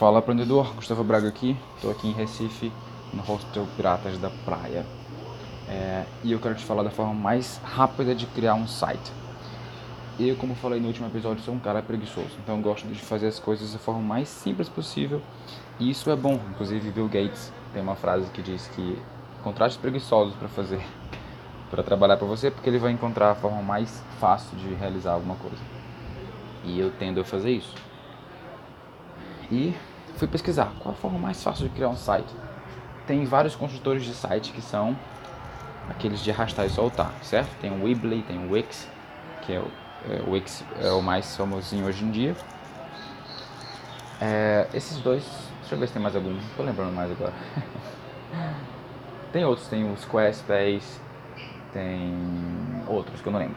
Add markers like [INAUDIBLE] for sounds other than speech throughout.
Fala aprendedor, Gustavo Braga aqui, estou aqui em Recife, no Hostel Piratas da Praia. É, e eu quero te falar da forma mais rápida de criar um site. Eu, como falei no último episódio, sou um cara preguiçoso, então eu gosto de fazer as coisas da forma mais simples possível. E isso é bom, inclusive Bill Gates tem uma frase que diz que contrate preguiçosos para fazer, [LAUGHS] para trabalhar para você, porque ele vai encontrar a forma mais fácil de realizar alguma coisa. E eu tendo a fazer isso. E fui pesquisar qual a forma mais fácil de criar um site. Tem vários construtores de site que são aqueles de arrastar e soltar, certo? Tem o Weebly, tem o Wix, que é o, é, o Wix é o mais famosinho hoje em dia. É, esses dois, deixa eu ver se tem mais algum, não tô lembrando mais agora. [LAUGHS] tem outros, tem o Squarespace, tem outros que eu não lembro.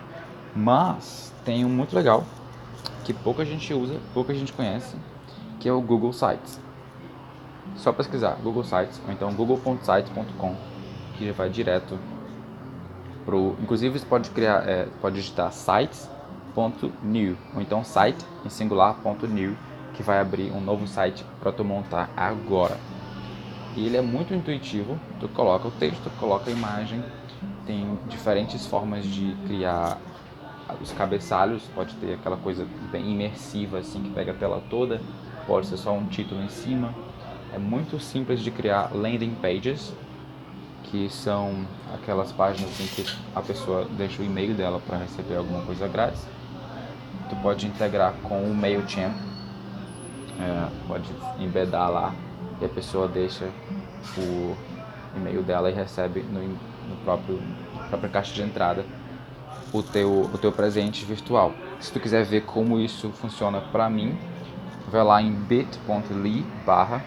Mas tem um muito legal que pouca gente usa, pouca gente conhece, que é o Google Sites. Só pesquisar Google Sites ou então google.sites.com que já vai direto pro. Inclusive você pode criar, é, pode digitar sites.new ou então site em singular.new que vai abrir um novo site para tu montar agora. E ele é muito intuitivo. Tu coloca o texto, coloca a imagem, tem diferentes formas de criar os cabeçalhos, pode ter aquela coisa bem imersiva assim que pega a tela toda pode ser só um título em cima. É muito simples de criar landing pages, que são aquelas páginas em que a pessoa deixa o e-mail dela para receber alguma coisa grátis. Tu pode integrar com o MailChimp, é, pode embedar lá e a pessoa deixa o e-mail dela e recebe no, no próprio própria caixa de entrada o teu, o teu presente virtual. Se tu quiser ver como isso funciona para mim, vai lá em bit.ly barra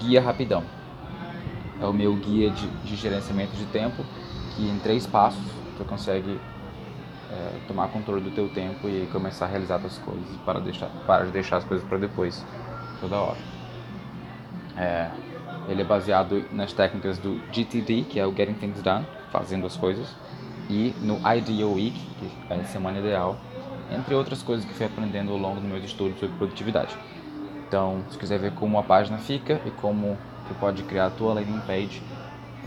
guia rapidão. É o meu guia de, de, gerenciamento de tempo, que em três passos tu consegue é, tomar controle do teu tempo e começar a realizar as coisas, para, deixar, para de deixar as coisas para depois, toda hora. É, ele é baseado nas técnicas do GTD, que é o Getting Things Done, fazendo as coisas, e no Ideal Week, que é a semana ideal, entre outras coisas que fui aprendendo ao longo dos meus estudos sobre produtividade. Então, se quiser ver como a página fica e como tu pode criar a tua landing page,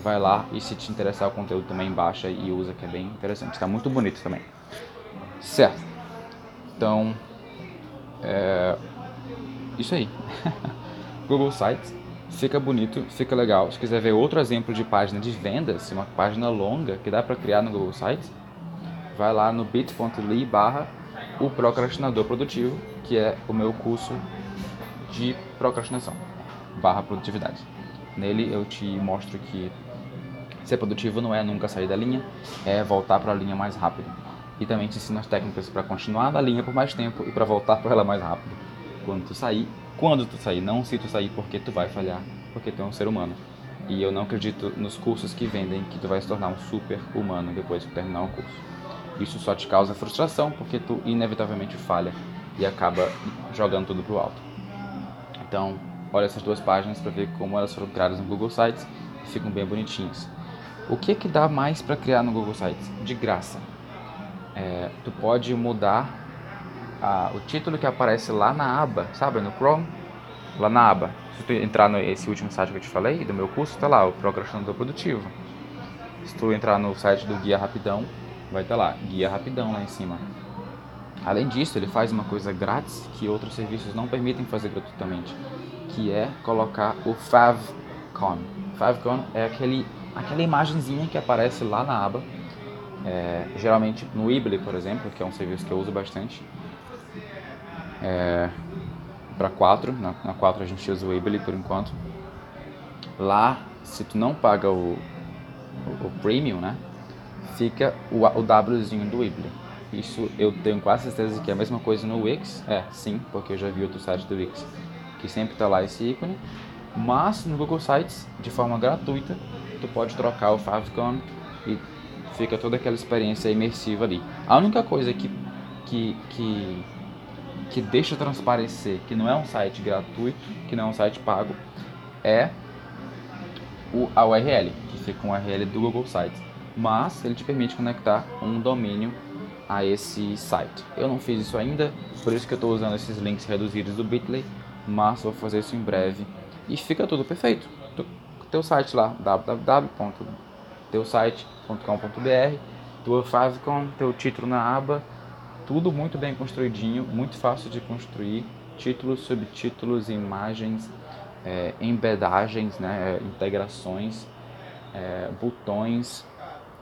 vai lá e se te interessar o conteúdo também baixa e usa, que é bem interessante. Está muito bonito também. Certo. Então, é isso aí. [LAUGHS] Google Sites fica bonito, fica legal. Se quiser ver outro exemplo de página de vendas, uma página longa que dá para criar no Google Sites, vai lá no bit.ly barra o Procrastinador Produtivo, que é o meu curso de procrastinação barra produtividade. Nele eu te mostro que ser produtivo não é nunca sair da linha, é voltar para a linha mais rápido. E também te ensino as técnicas para continuar na linha por mais tempo e para voltar para ela mais rápido. Quando tu sair, quando tu sair, não se tu sair porque tu vai falhar, porque tu é um ser humano. E eu não acredito nos cursos que vendem que tu vai se tornar um super humano depois de terminar o curso. Isso só te causa frustração porque tu inevitavelmente falha e acaba jogando tudo pro alto. Então, olha essas duas páginas para ver como elas foram criadas no Google Sites e ficam bem bonitinhas. O que é que dá mais para criar no Google Sites? De graça. É, tu pode mudar a, o título que aparece lá na aba, sabe, no Chrome, lá na aba. Se tu entrar nesse último site que eu te falei, do meu curso, tá lá, o Procrastinador Produtivo. Se tu entrar no site do Guia Rapidão, vai estar tá lá, guia rapidão lá em cima. Além disso, ele faz uma coisa grátis que outros serviços não permitem fazer gratuitamente, que é colocar o favcon. Favcon é aquele, aquela imagenzinha que aparece lá na aba, é, geralmente no Weebly, por exemplo, que é um serviço que eu uso bastante. É, para 4, na, na 4 a gente usa o Weebly por enquanto. Lá, se tu não paga o, o, o Premium, né? Fica o, o Wzinho do Weebly. Isso eu tenho quase certeza que é a mesma coisa no Wix. É, sim, porque eu já vi outro site do Wix que sempre está lá esse ícone. Mas no Google Sites, de forma gratuita, tu pode trocar o favicon e fica toda aquela experiência imersiva ali. A única coisa que, que, que, que deixa transparecer que não é um site gratuito, que não é um site pago, é o, a URL, que fica a URL do Google Sites mas ele te permite conectar um domínio a esse site. Eu não fiz isso ainda, por isso que eu estou usando esses links reduzidos do Bitly, mas vou fazer isso em breve e fica tudo perfeito. Teu site lá, www.teusite.com.br, tua favicon, teu título na aba, tudo muito bem construidinho, muito fácil de construir, títulos, subtítulos, imagens, é, embedagens, né, é, integrações, é, botões, tu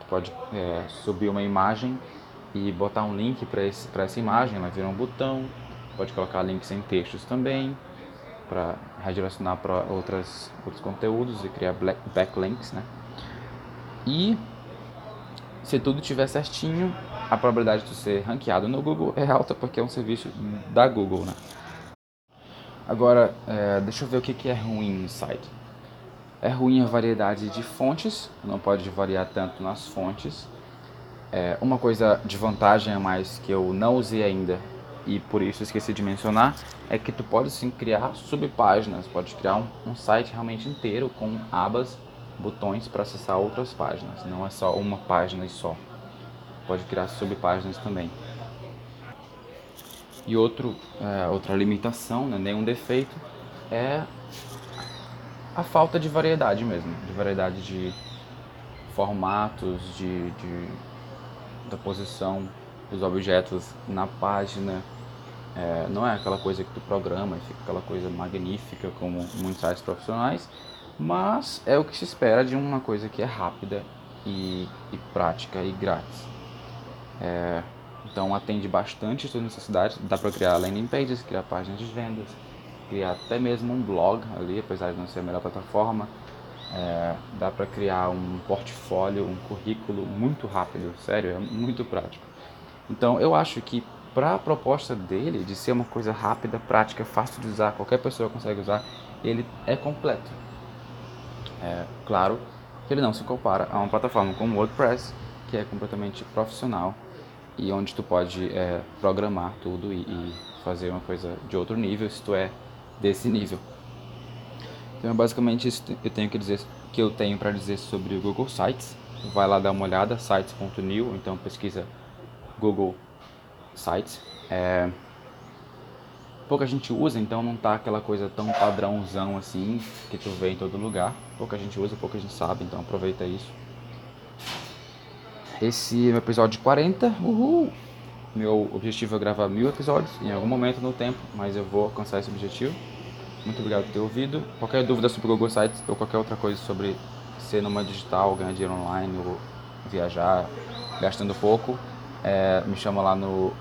pode é, subir uma imagem e botar um link para essa imagem, ela vira um botão, pode colocar links em textos também, para redirecionar para outros conteúdos e criar backlinks, né? E se tudo estiver certinho, a probabilidade de ser ranqueado no Google é alta porque é um serviço da Google, né? Agora, é, deixa eu ver o que, que é ruim no site. É ruim a variedade de fontes, não pode variar tanto nas fontes. É, uma coisa de vantagem a mais que eu não usei ainda e por isso esqueci de mencionar é que tu pode sim criar subpáginas, pode criar um, um site realmente inteiro com abas, botões para acessar outras páginas, não é só uma página e só. Pode criar subpáginas também. E outro, é, outra limitação, né, nenhum defeito, é a falta de variedade mesmo, de variedade de formatos, de, de da posição dos objetos na página. É, não é aquela coisa que tu programa e fica aquela coisa magnífica como muitos sites profissionais, mas é o que se espera de uma coisa que é rápida e, e prática e grátis. É, então atende bastante suas necessidades, dá para criar landing pages, criar páginas de vendas, criar até mesmo um blog ali, apesar de não ser a melhor plataforma. É, dá para criar um portfólio, um currículo muito rápido, sério, é muito prático. Então eu acho que para a proposta dele de ser uma coisa rápida, prática, fácil de usar, qualquer pessoa consegue usar, ele é completo. É, claro que ele não se compara a uma plataforma como o WordPress, que é completamente profissional e onde tu pode é, programar tudo e, e, fazer uma coisa de outro nível se tu é desse nível. Então é basicamente isso que eu tenho que dizer que eu tenho para dizer sobre o Google Sites. Vai lá dar uma olhada, sites.new, então pesquisa Google Sites. É, pouca gente usa, então não tá aquela coisa tão padrãozão assim que tu vê em todo lugar. Pouca gente usa, pouca gente sabe, então aproveita isso. Esse é o episódio 40. Uhul! Meu objetivo é gravar mil episódios em algum momento no tempo, mas eu vou alcançar esse objetivo. Muito obrigado por ter ouvido. Qualquer dúvida sobre Google Sites ou qualquer outra coisa sobre ser numa digital, ganhar dinheiro online ou viajar gastando pouco, é, me chama lá no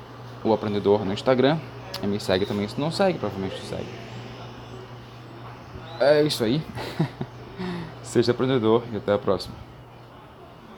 O Aprendedor no Instagram. E me segue também se não segue, provavelmente segue. É isso aí. [LAUGHS] Seja aprendedor e até a próxima.